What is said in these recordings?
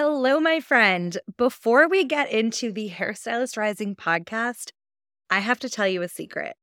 Hello, my friend. Before we get into the Hairstylist Rising podcast, I have to tell you a secret.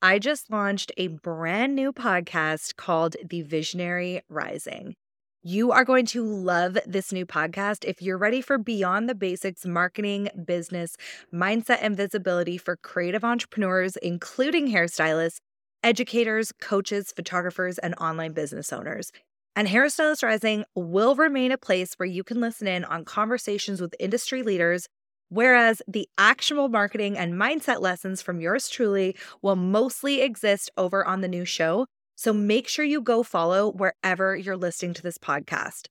I just launched a brand new podcast called The Visionary Rising. You are going to love this new podcast if you're ready for beyond the basics marketing, business, mindset, and visibility for creative entrepreneurs, including hairstylists, educators, coaches, photographers, and online business owners. And Hairstylist Rising will remain a place where you can listen in on conversations with industry leaders, whereas the actual marketing and mindset lessons from yours truly will mostly exist over on the new show. So make sure you go follow wherever you're listening to this podcast.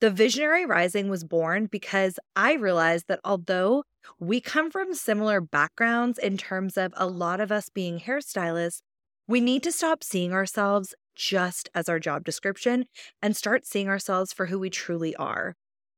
The Visionary Rising was born because I realized that although we come from similar backgrounds in terms of a lot of us being hairstylists, we need to stop seeing ourselves just as our job description and start seeing ourselves for who we truly are.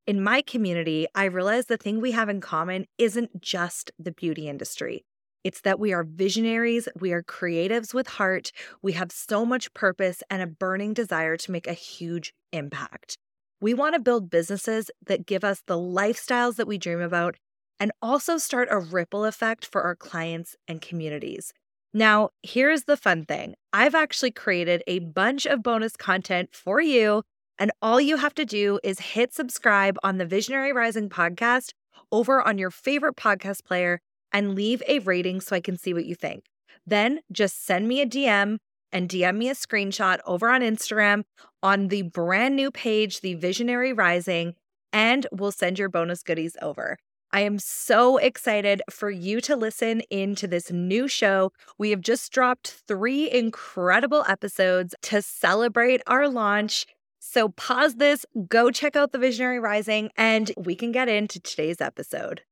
In my community, I realize the thing we have in common isn't just the beauty industry. It's that we are visionaries, we are creatives with heart, we have so much purpose and a burning desire to make a huge impact. We want to build businesses that give us the lifestyles that we dream about and also start a ripple effect for our clients and communities. Now, here's the fun thing I've actually created a bunch of bonus content for you, and all you have to do is hit subscribe on the Visionary Rising podcast over on your favorite podcast player and leave a rating so I can see what you think. Then just send me a DM and DM me a screenshot over on Instagram on the brand new page, The Visionary Rising, and we'll send your bonus goodies over. I am so excited for you to listen into this new show. We have just dropped three incredible episodes to celebrate our launch. So pause this, go check out The Visionary Rising, and we can get into today's episode.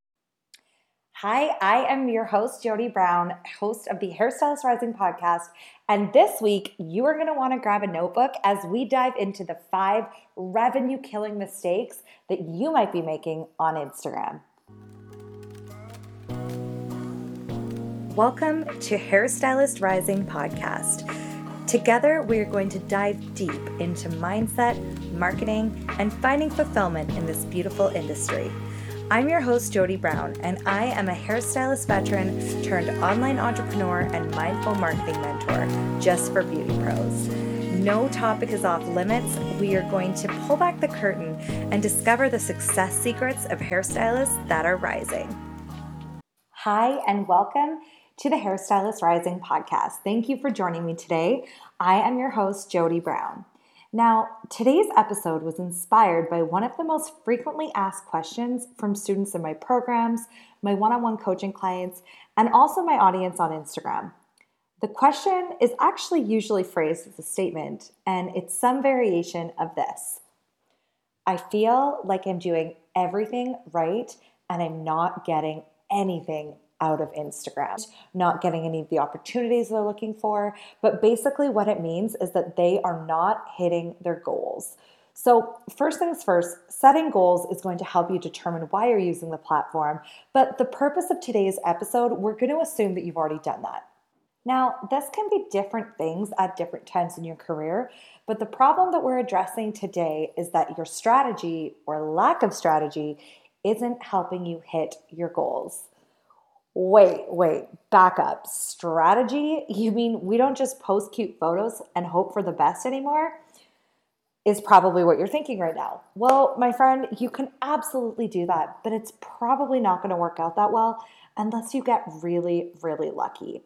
Hi, I am your host, Jody Brown, host of the Hairstylist Rising podcast. And this week, you are going to want to grab a notebook as we dive into the five revenue killing mistakes that you might be making on Instagram. Welcome to Hairstylist Rising podcast. Together, we are going to dive deep into mindset, marketing, and finding fulfillment in this beautiful industry. I'm your host, Jody Brown, and I am a hairstylist veteran turned online entrepreneur and mindful marketing mentor just for beauty pros. No topic is off limits. We are going to pull back the curtain and discover the success secrets of hairstylists that are rising. Hi, and welcome to the Hairstylist Rising podcast. Thank you for joining me today. I am your host, Jody Brown. Now, today's episode was inspired by one of the most frequently asked questions from students in my programs, my one on one coaching clients, and also my audience on Instagram. The question is actually usually phrased as a statement, and it's some variation of this I feel like I'm doing everything right and I'm not getting anything out of Instagram, not getting any of the opportunities they're looking for. But basically, what it means is that they are not hitting their goals. So, first things first, setting goals is going to help you determine why you're using the platform. But the purpose of today's episode, we're going to assume that you've already done that. Now, this can be different things at different times in your career, but the problem that we're addressing today is that your strategy or lack of strategy isn't helping you hit your goals wait, wait, back up. Strategy? You mean we don't just post cute photos and hope for the best anymore? Is probably what you're thinking right now. Well, my friend, you can absolutely do that, but it's probably not going to work out that well unless you get really, really lucky.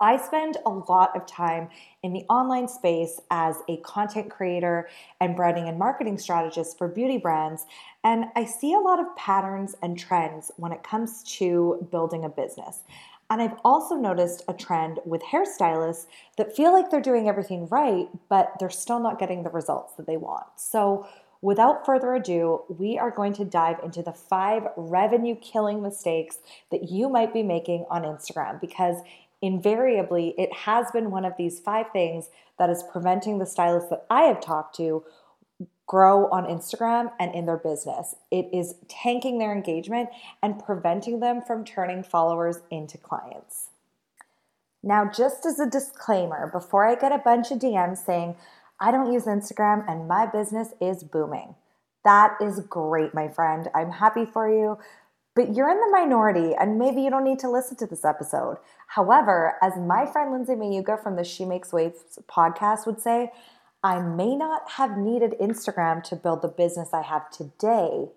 I spend a lot of time in the online space as a content creator and branding and marketing strategist for beauty brands, and I see a lot of patterns and trends when it comes to building a business. And I've also noticed a trend with hairstylists that feel like they're doing everything right, but they're still not getting the results that they want. So, without further ado, we are going to dive into the five revenue killing mistakes that you might be making on Instagram because invariably it has been one of these five things that is preventing the stylists that I have talked to grow on Instagram and in their business. It is tanking their engagement and preventing them from turning followers into clients. Now, just as a disclaimer, before I get a bunch of DMs saying, I don't use Instagram and my business is booming, That is great, my friend. I'm happy for you. But you're in the minority, and maybe you don't need to listen to this episode. However, as my friend Lindsay Mayuga from the She Makes Waves podcast would say, I may not have needed Instagram to build the business I have today,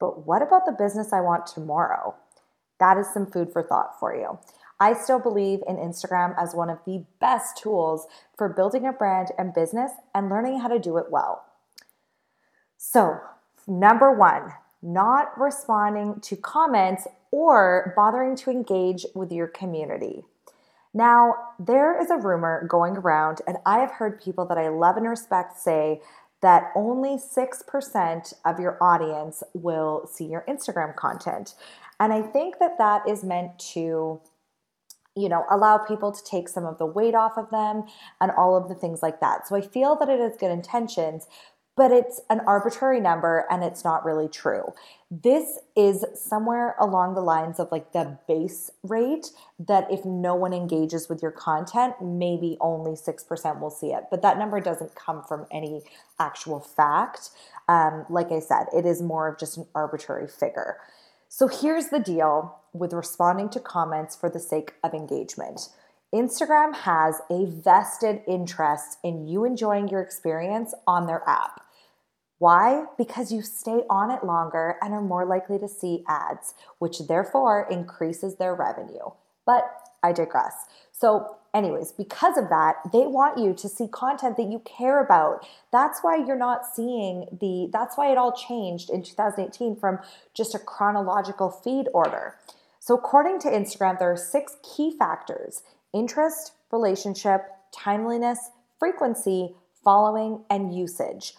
but what about the business I want tomorrow? That is some food for thought for you. I still believe in Instagram as one of the best tools for building a brand and business and learning how to do it well. So, number one, not responding to comments or bothering to engage with your community. Now, there is a rumor going around, and I have heard people that I love and respect say that only 6% of your audience will see your Instagram content. And I think that that is meant to you know, allow people to take some of the weight off of them and all of the things like that. So I feel that it is good intentions, but it's an arbitrary number and it's not really true. This is somewhere along the lines of like the base rate that if no one engages with your content, maybe only 6% will see it. But that number doesn't come from any actual fact. Um, like I said, it is more of just an arbitrary figure. So here's the deal with responding to comments for the sake of engagement. Instagram has a vested interest in you enjoying your experience on their app. Why? Because you stay on it longer and are more likely to see ads, which therefore increases their revenue. But I digress. So, anyways, because of that, they want you to see content that you care about. That's why you're not seeing the, that's why it all changed in 2018 from just a chronological feed order. So, according to Instagram, there are six key factors interest, relationship, timeliness, frequency, following, and usage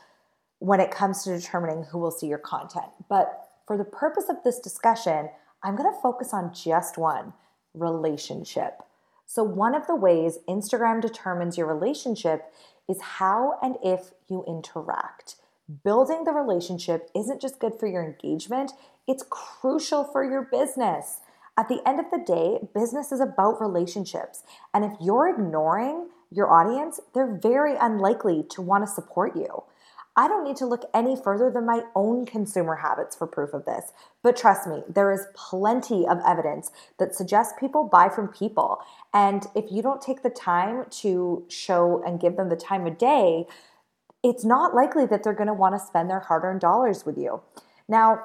when it comes to determining who will see your content. But for the purpose of this discussion, I'm going to focus on just one relationship. So, one of the ways Instagram determines your relationship is how and if you interact. Building the relationship isn't just good for your engagement, it's crucial for your business. At the end of the day, business is about relationships. And if you're ignoring your audience, they're very unlikely to want to support you. I don't need to look any further than my own consumer habits for proof of this. But trust me, there is plenty of evidence that suggests people buy from people. And if you don't take the time to show and give them the time of day, it's not likely that they're going to want to spend their hard earned dollars with you. Now,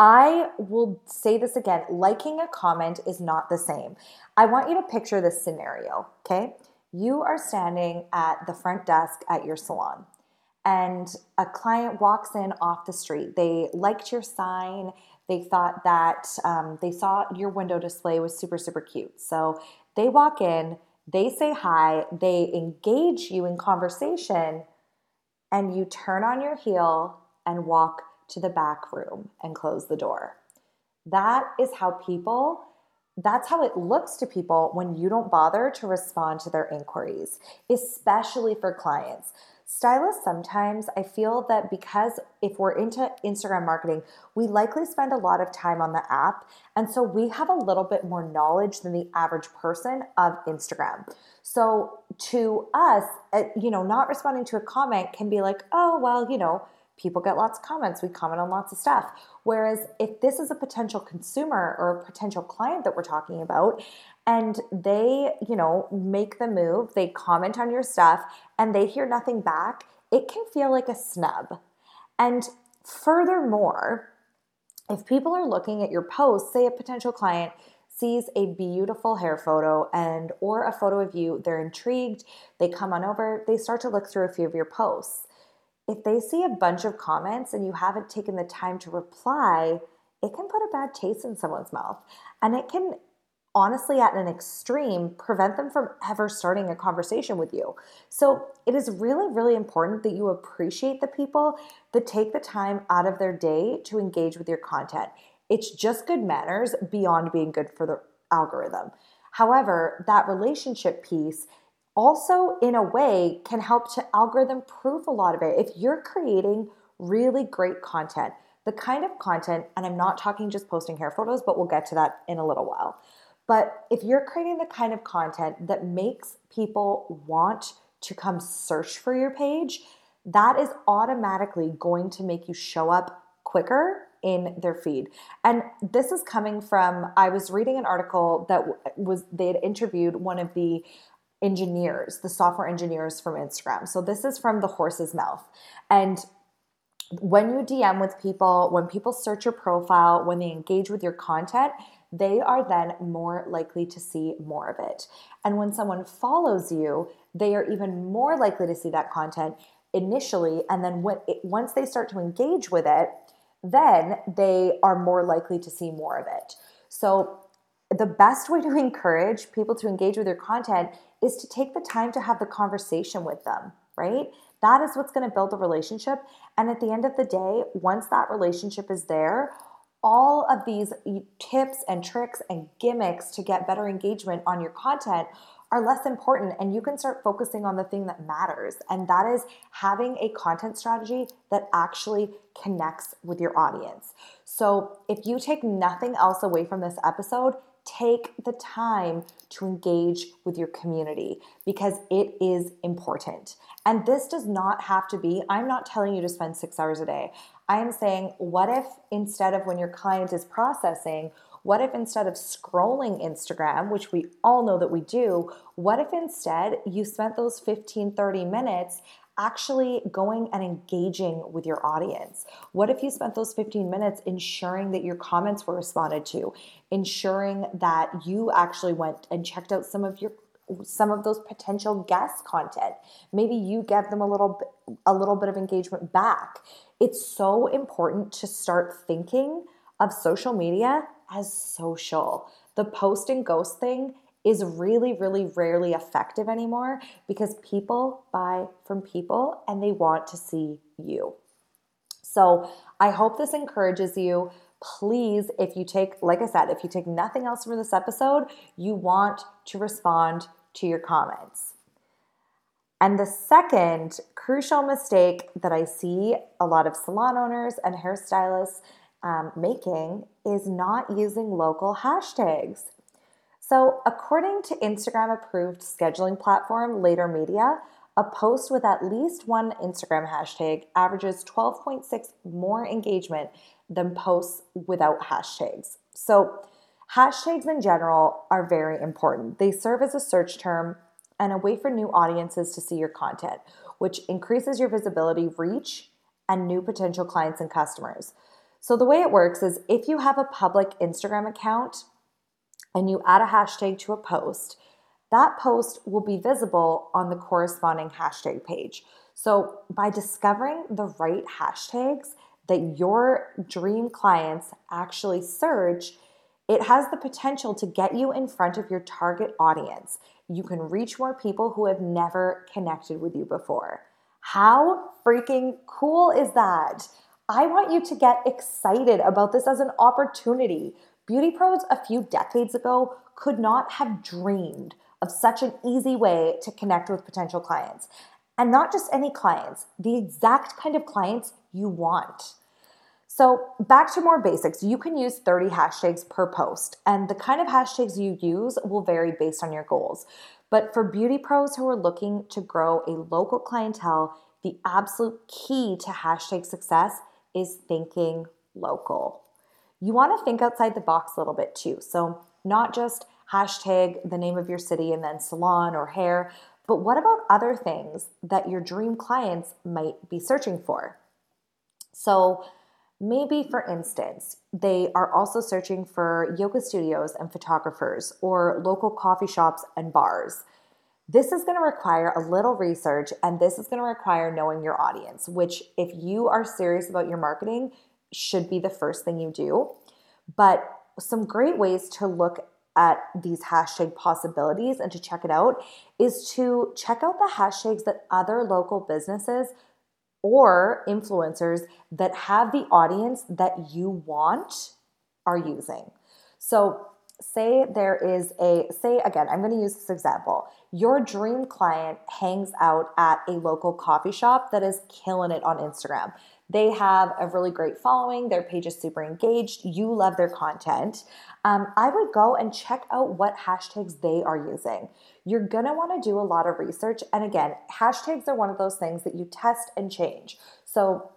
I will say this again liking a comment is not the same. I want you to picture this scenario, okay? You are standing at the front desk at your salon and a client walks in off the street. They liked your sign. They thought that um, they saw your window display was super, super cute. So they walk in, they say hi, they engage you in conversation, and you turn on your heel and walk to the back room and close the door. That is how people that's how it looks to people when you don't bother to respond to their inquiries, especially for clients. Stylists sometimes, I feel that because if we're into Instagram marketing, we likely spend a lot of time on the app. And so we have a little bit more knowledge than the average person of Instagram. So to us, uh, you know, not responding to a comment can be like, oh, well, you know, people get lots of comments. We comment on lots of stuff. Whereas if this is a potential consumer or a potential client that we're talking about, and they, you know, make the move, they comment on your stuff, and they hear nothing back, it can feel like a snub. And furthermore, if people are looking at your posts, say a potential client sees a beautiful hair photo and or a photo of you, they're intrigued, they come on over, they start to look through a few of your posts. If they see a bunch of comments and you haven't taken the time to reply, it can put a bad taste in someone's mouth. And it can honestly at an extreme prevent them from ever starting a conversation with you. So it is really, really important that you appreciate the people that take the time out of their day to engage with your content. It's just good manners beyond being good for the algorithm. However, that relationship piece also, in a way, can help to algorithm proof a lot of it. If you're creating really great content, the kind of content, and I'm not talking just posting hair photos, but we'll get to that in a little while. But if you're creating the kind of content that makes people want to come search for your page, that is automatically going to make you show up quicker in their feed. And this is coming from I was reading an article that was they had interviewed one of the engineers, the software engineers from Instagram. So this is from the horse's mouth. And when you DM with people, when people search your profile, when they engage with your content, they are then more likely to see more of it. And when someone follows you, they are even more likely to see that content initially. And then when it, once they start to engage with it, then they are more likely to see more of it. So, the best way to encourage people to engage with your content is to take the time to have the conversation with them, right? That is what's going to build a relationship. And at the end of the day, once that relationship is there, all of these tips and tricks and gimmicks to get better engagement on your content are less important and you can start focusing on the thing that matters and that is having a content strategy that actually connects with your audience. So, if you take nothing else away from this episode, take the time to engage with your community because it is important. And this does not have to be, I'm not telling you to spend six hours a day. I am saying, what if instead of when your client is processing, what if instead of scrolling Instagram, which we all know that we do, what if instead you spent those 15, 30 minutes actually going and engaging with your audience? What if you spent those 15 minutes ensuring that your comments were responded to, ensuring that you actually went and checked out some of your some of those potential guest content. Maybe you give them a little a little bit of engagement back. It's so important to start thinking of social media as social. The post and ghost thing is really, really rarely effective anymore because people buy from people and they want to see you. So I hope this encourages you. Please, if you take, like I said, if you take nothing else from this episode, you want to respond to your comments. And the second crucial mistake that I see a lot of salon owners and hairstylists um, making is not using local hashtags. So, according to Instagram approved scheduling platform Later Media, a post with at least one Instagram hashtag averages 12.6 more engagement than posts without hashtags. So, hashtags in general are very important. They serve as a search term and a way for new audiences to see your content, which increases your visibility, reach, and new potential clients and customers. So, the way it works is if you have a public Instagram account and you add a hashtag to a post, that post will be visible on the corresponding hashtag page. So, by discovering the right hashtags that your dream clients actually search, it has the potential to get you in front of your target audience. You can reach more people who have never connected with you before. How freaking cool is that? I want you to get excited about this as an opportunity. Beauty pros a few decades ago could not have dreamed of such an easy way to connect with potential clients. And not just any clients, the exact kind of clients you want. So, back to more basics. You can use 30 hashtags per post, and the kind of hashtags you use will vary based on your goals. But for beauty pros who are looking to grow a local clientele, the absolute key to hashtag success is thinking local. You want to think outside the box a little bit too. So, not just hashtag the name of your city and then salon or hair, but what about other things that your dream clients might be searching for? So, maybe for instance, they are also searching for yoga studios and photographers or local coffee shops and bars. This is going to require a little research and this is going to require knowing your audience, which, if you are serious about your marketing, should be the first thing you do. But some great ways to look at these hashtag possibilities and to check it out is to check out the hashtags that other local businesses or influencers that have the audience that you want are using. So, say there is a, say again, I'm going to use this example. Your dream client hangs out at a local coffee shop that is killing it on Instagram. They have a really great following. Their page is super engaged. You love their content. Um, I would go and check out what hashtags they are using. You're gonna wanna do a lot of research. And again, hashtags are one of those things that you test and change. So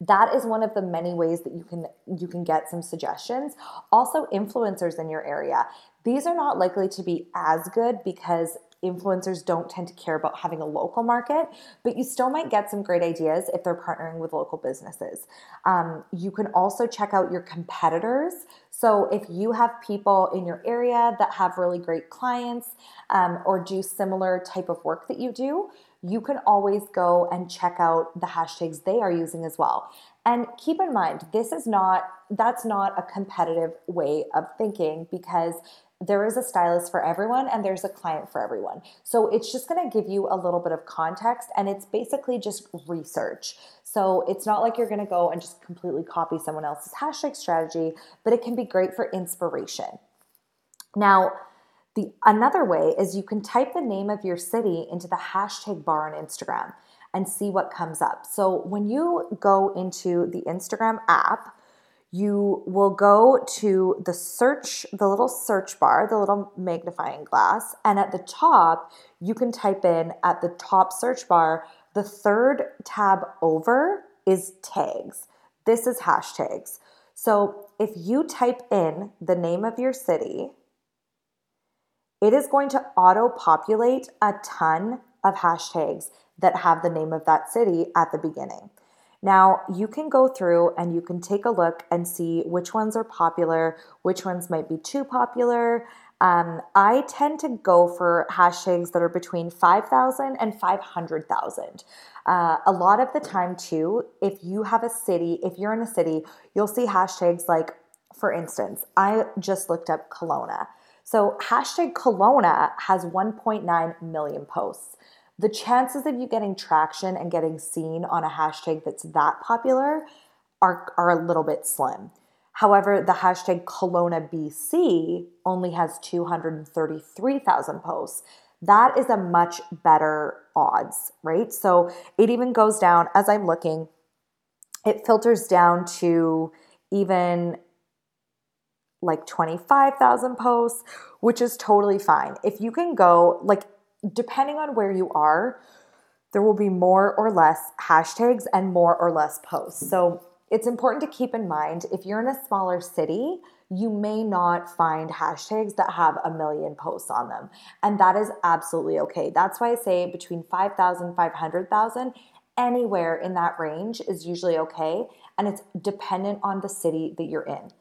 that is one of the many ways that you can you can get some suggestions also influencers in your area these are not likely to be as good because influencers don't tend to care about having a local market, but you still might get some great ideas if they're partnering with local businesses. Um, you can also check out your competitors. So if you have people in your area that have really great clients um, or do similar type of work that you do, you can always go and check out the hashtags they are using as well. And keep in mind, this is not, that's not a competitive way of thinking because there is a stylist for everyone and there's a client for everyone. So it's just going to give you a little bit of context and it's basically just research. So it's not like you're going to go and just completely copy someone else's hashtag strategy, but it can be great for inspiration. Now, the another way is you can type the name of your city into the hashtag bar on Instagram and see what comes up. So when you go into the Instagram app, you will go to the search, the little search bar, the little magnifying glass, and at the top, you can type in at the top search bar, the third tab over is tags. This is hashtags. So if you type in the name of your city, it is going to auto populate a ton of hashtags that have the name of that city at the beginning. Now, you can go through and you can take a look and see which ones are popular, which ones might be too popular. Um, I tend to go for hashtags that are between 5,000 and 500,000. Uh, a lot of the time, too, if you have a city, if you're in a city, you'll see hashtags like, for instance, I just looked up Kelowna. So, hashtag Kelowna has 1.9 million posts the chances of you getting traction and getting seen on a hashtag that's that popular are, are a little bit slim. However, the hashtag Kelowna BC only has 233,000 posts. That is a much better odds, right? So it even goes down as I'm looking, it filters down to even like 25,000 posts, which is totally fine. If you can go, like, depending on where you are, there will be more or less hashtags and more or less posts. So it's important to keep in mind if you're in a smaller city, you may not find hashtags that have a million posts on them. And that is absolutely okay. That's why I say between 5,000, 500,000, anywhere in that range is usually okay. And it's dependent on the city that you're in.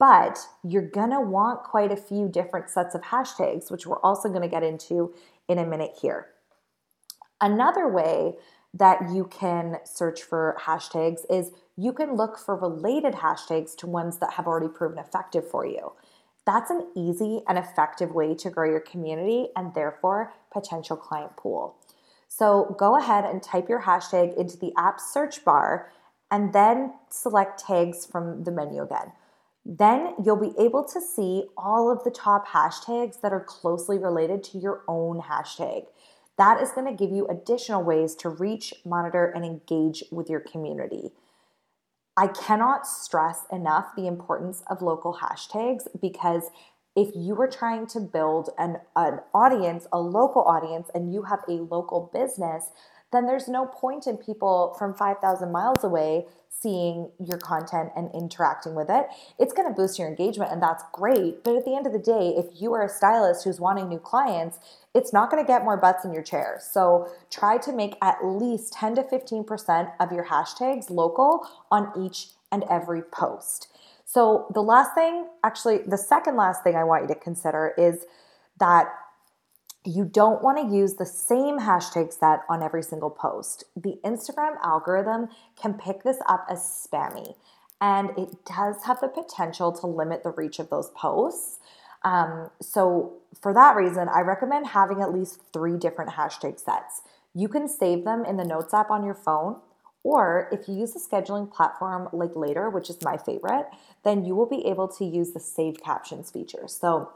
But you're gonna want quite a few different sets of hashtags, which we're also gonna get into in a minute here. Another way that you can search for hashtags is you can look for related hashtags to ones that have already proven effective for you. That's an easy and effective way to grow your community and therefore potential client pool. So go ahead and type your hashtag into the app search bar and then select tags from the menu again. Then you'll be able to see all of the top hashtags that are closely related to your own hashtag. That is going to give you additional ways to reach, monitor, and engage with your community. I cannot stress enough the importance of local hashtags because if you are trying to build an, an audience, a local audience, and you have a local business, then there's no point in people from 5,000 miles away seeing your content and interacting with it. It's going to boost your engagement, and that's great. But at the end of the day, if you are a stylist who's wanting new clients, it's not going to get more butts in your chair. So try to make at least 10 to 15% of your hashtags local on each and every post. So the last thing, actually, the second last thing I want you to consider is that you don't want to use the same hashtag set on every single post. The Instagram algorithm can pick this up as spammy, and it does have the potential to limit the reach of those posts. Um, so, for that reason, I recommend having at least three different hashtag sets. You can save them in the Notes app on your phone, or if you use a scheduling platform like Later, which is my favorite, then you will be able to use the save captions feature. So,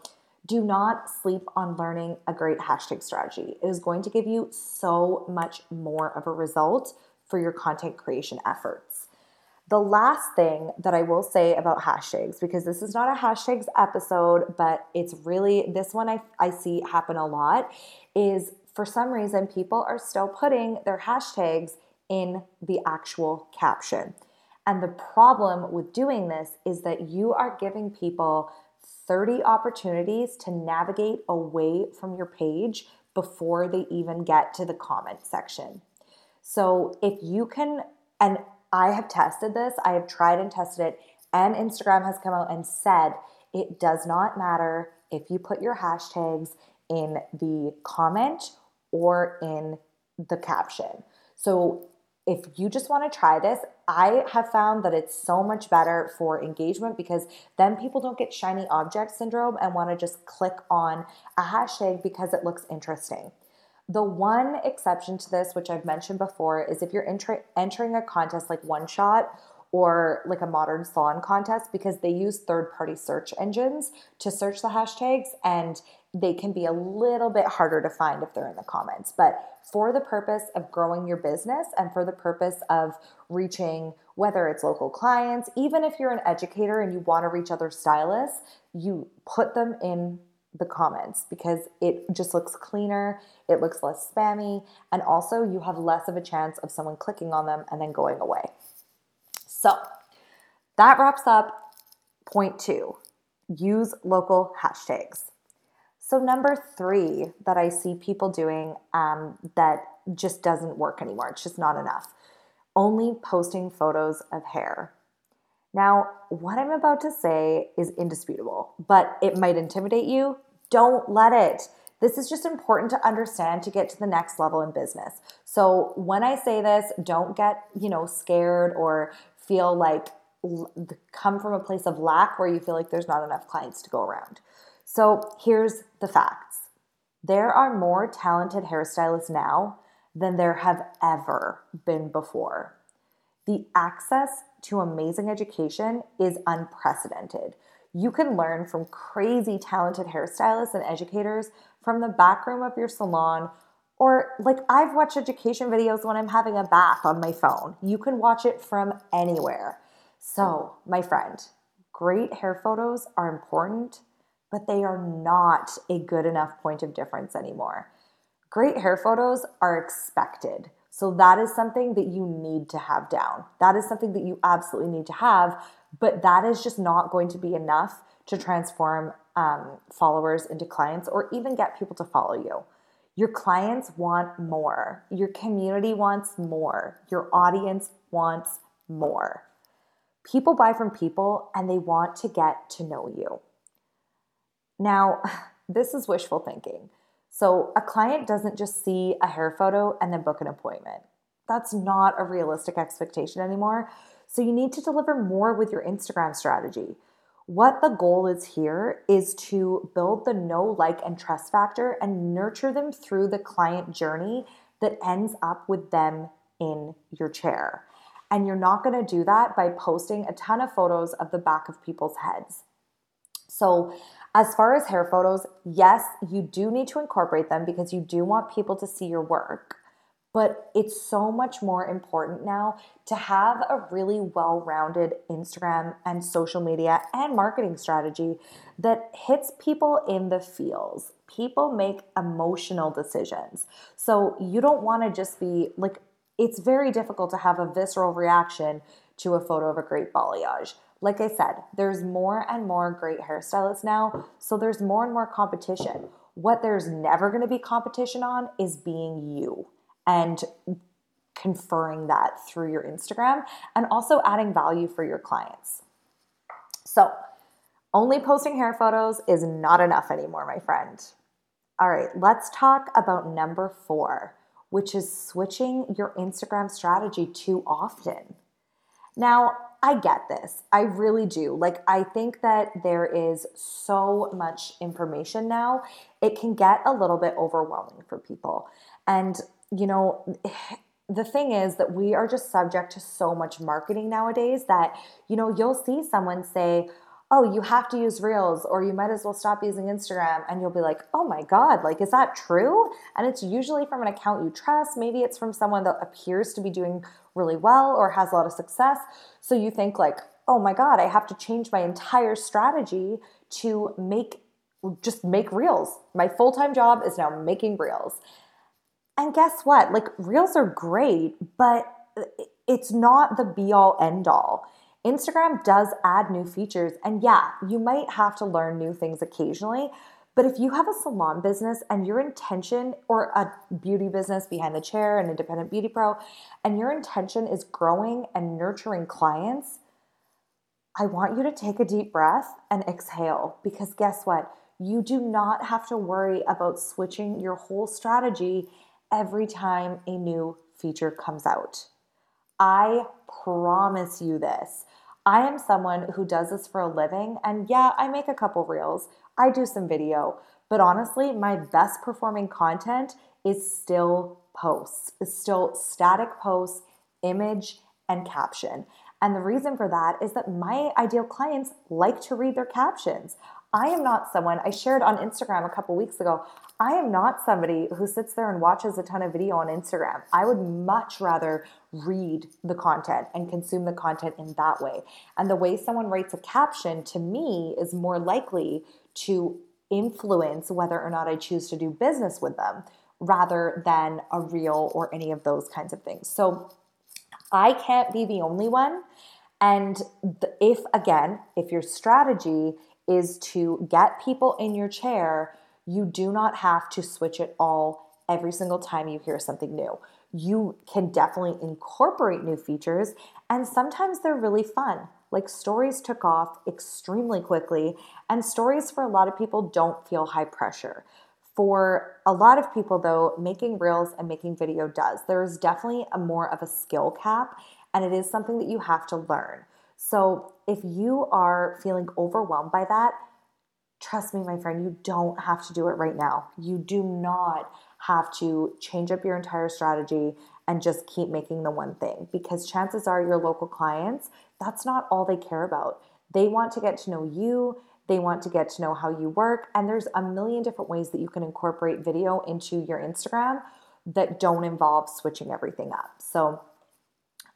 do not sleep on learning a great hashtag strategy. It is going to give you so much more of a result for your content creation efforts. The last thing that I will say about hashtags, because this is not a hashtags episode, but it's really this one I, I see happen a lot, is for some reason people are still putting their hashtags in the actual caption. And the problem with doing this is that you are giving people 30 opportunities to navigate away from your page before they even get to the comment section. So if you can, and I have tested this, I have tried and tested it, and Instagram has come out and said it does not matter if you put your hashtags in the comment or in the caption. So if you just want to try this, I have found that it's so much better for engagement because then people don't get shiny object syndrome and want to just click on a hashtag because it looks interesting. The one exception to this, which I've mentioned before, is if you're entering a contest like One Shot or like a modern salon contest because they use third party search engines to search the hashtags and they can be a little bit harder to find if they're in the comments. But for the purpose of growing your business and for the purpose of reaching whether it's local clients, even if you're an educator and you want to reach other stylists, you put them in the comments because it just looks cleaner, it looks less spammy, and also you have less of a chance of someone clicking on them and then going away. So that wraps up point two use local hashtags. So, number three that I see people doing um, that just doesn't work anymore, it's just not enough. Only posting photos of hair. Now, what I'm about to say is indisputable, but it might intimidate you. Don't let it. This is just important to understand to get to the next level in business. So when I say this, don't get, you know, scared or feel like come from a place of lack where you feel like there's not enough clients to go around. So here's the facts. There are more talented hairstylists now than there have ever been before. The access to amazing education is unprecedented. You can learn from crazy talented hairstylists and educators from the back room of your salon. Or, like, I've watched education videos when I'm having a bath on my phone. You can watch it from anywhere. So, my friend, great hair photos are important, but they are not a good enough point of difference anymore. Great hair photos are expected. So that is something that you need to have down. That is something that you absolutely need to have, but that is just not going to be enough to transform um, followers into clients or even get people to follow you. Your clients want more. Your community wants more. Your audience wants more. People buy from people and they want to get to know you. Now, this is wishful thinking. So a client doesn't just see a hair photo and then book an appointment. That's not a realistic expectation anymore. So you need to deliver more with your Instagram strategy. What the goal is here is to build the know, like, and trust factor and nurture them through the client journey that ends up with them in your chair. And you're not gonna do that by posting a ton of photos of the back of people's heads. So as far as hair photos, yes, you do need to incorporate them because you do want people to see your work. But it's so much more important now to have a really well rounded Instagram and social media and marketing strategy that hits people in the feels. People make emotional decisions. So you don't want to just be like, it's very difficult to have a visceral reaction to a photo of a great balayage. Like I said, there's more and more great hairstylists now, so there's more and more competition. What there's never going to be competition on is being you and conferring that through your Instagram and also adding value for your clients. So, only posting hair photos is not enough anymore, my friend. All right, let's talk about number four, which is switching your Instagram strategy too often. Now, I get this. I really do. Like, I think that there is so much information now, it can get a little bit overwhelming for people. And, you know, the thing is that we are just subject to so much marketing nowadays that, you know, you'll see someone say, oh, you have to use Reels or you might as well stop using Instagram. And you'll be like, oh my God, like, is that true? And it's usually from an account you trust. Maybe it's from someone that appears to be doing really well or has a lot of success. So you think, like, oh my God, I have to change my entire strategy to make just make reels. My full time job is now making reels. And guess what? Like, reels are great, but it's not the be all end all. Instagram does add new features, and yeah, you might have to learn new things occasionally. But if you have a salon business and your intention, or a beauty business behind the chair, an independent beauty pro, and your intention is growing and nurturing clients, I want you to take a deep breath and exhale because guess what? You do not have to worry about switching your whole strategy every time a new feature comes out. I promise you this. I am someone who does this for a living, and yeah, I make a couple reels, I do some video, but honestly, my best performing content is still posts, is still static posts, image, and caption. And the reason for that is that my ideal clients like to read their captions. I am not someone, I shared on Instagram a couple weeks ago, I am not somebody who sits there and watches a ton of video on Instagram. I would much rather read the content and consume the content in that way. And the way someone writes a caption to me is more likely to influence whether or not I choose to do business with them rather than a reel or any of those kinds of things. So I can't be the only one. And if, again, if your strategy is to get people in your chair, you do not have to switch it all every single time you hear something new. You can definitely incorporate new features, and sometimes they're really fun. Like stories took off extremely quickly, and stories for a lot of people don't feel high pressure. For a lot of people, though, making reels and making video does. There is definitely a more of a skill cap, and it is something that you have to learn. So if you are feeling overwhelmed by that, trust me, my friend, you don't have to do it right now. You do not have to change up your entire strategy and just keep making the one thing because chances are your local clients, that's not all they care about. They want to get to know you, they want to get to know how you work, and there's a million different ways that you can incorporate video into your Instagram that don't involve switching everything up. So,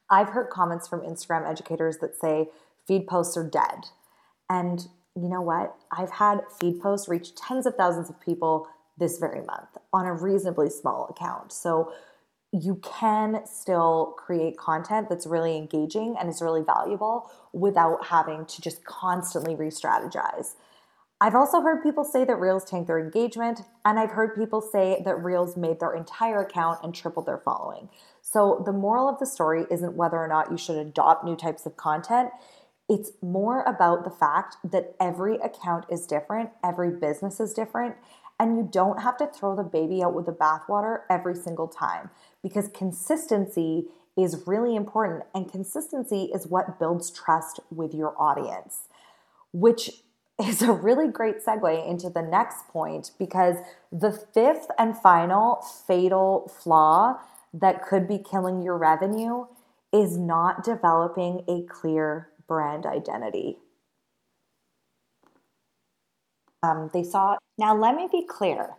I've heard comments from Instagram educators that say feed posts are dead. And you know what? I've had feed posts reach tens of thousands of people this very month on a reasonably small account. So you can still create content that's really engaging and is really valuable without having to just constantly re strategize. I've also heard people say that Reels tank their engagement, and I've heard people say that Reels made their entire account and tripled their following. So, the moral of the story isn't whether or not you should adopt new types of content. It's more about the fact that every account is different, every business is different, and you don't have to throw the baby out with the bathwater every single time because consistency is really important, and consistency is what builds trust with your audience, which is a really great segue into the next point because the fifth and final fatal flaw that could be killing your revenue is not developing a clear brand identity. Um, they saw. Now, let me be clear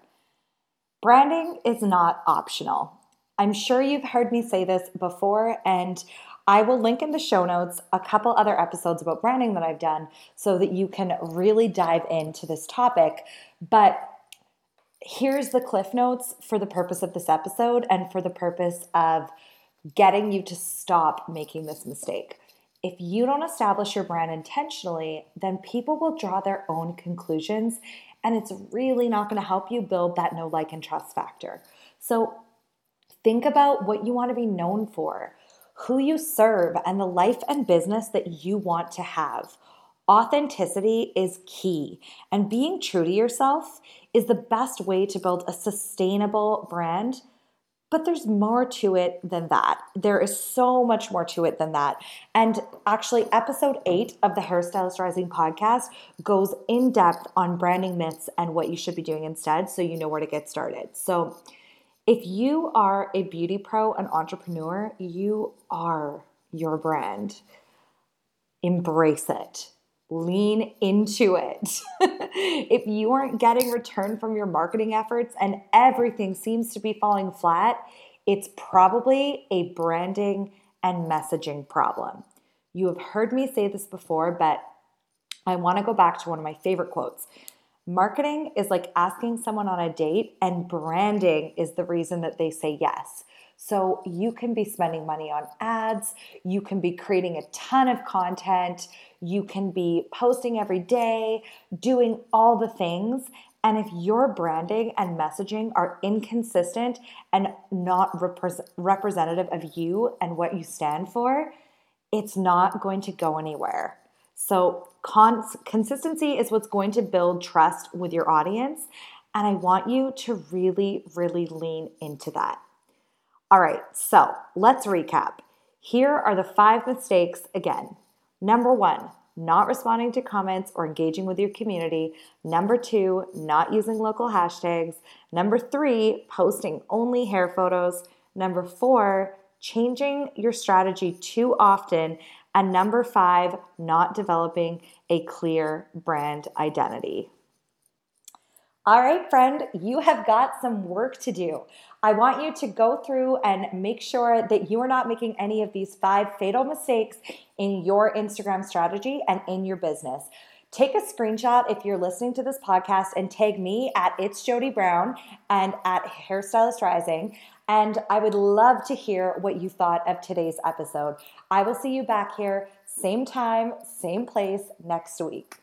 branding is not optional. I'm sure you've heard me say this before, and I will link in the show notes a couple other episodes about branding that I've done so that you can really dive into this topic. But here's the cliff notes for the purpose of this episode and for the purpose of getting you to stop making this mistake. If you don't establish your brand intentionally, then people will draw their own conclusions, and it's really not going to help you build that know, like, and trust factor. So, think about what you want to be known for who you serve, and the life and business that you want to have. Authenticity is key, and being true to yourself is the best way to build a sustainable brand. But there's more to it than that. There is so much more to it than that. And actually, episode eight of the Hairstylist Rising podcast goes in depth on branding myths and what you should be doing instead so you know where to get started. So, if you are a beauty pro, an entrepreneur, you are your brand. Embrace it. lean into it. if you aren't getting return from your marketing efforts and everything seems to be falling flat, it's probably a branding and messaging problem. You have heard me say this before, but I want to go back to one of my favorite quotes. Marketing is like asking someone on a date, and branding is the reason that they say yes. So you can be spending money on ads, you can be creating a ton of content, you can be posting every day, doing all the things. And if your branding and messaging are inconsistent and not repre- representative of you and what you stand for, it's not going to go anywhere. So, cons- consistency is what's going to build trust with your audience. And I want you to really, really lean into that. All right, so let's recap. Here are the five mistakes again. Number one, not responding to comments or engaging with your community. Number two, not using local hashtags. Number three, posting only hair photos. Number four, changing your strategy too often. And number five, not developing a clear brand identity. All right, friend, you have got some work to do. I want you to go through and make sure that you are not making any of these five fatal mistakes in your Instagram strategy and in your business. Take a screenshot if you're listening to this podcast and tag me at It's Jody Brown and at Hairstylist Rising. And I would love to hear what you thought of today's episode. I will see you back here, same time, same place next week.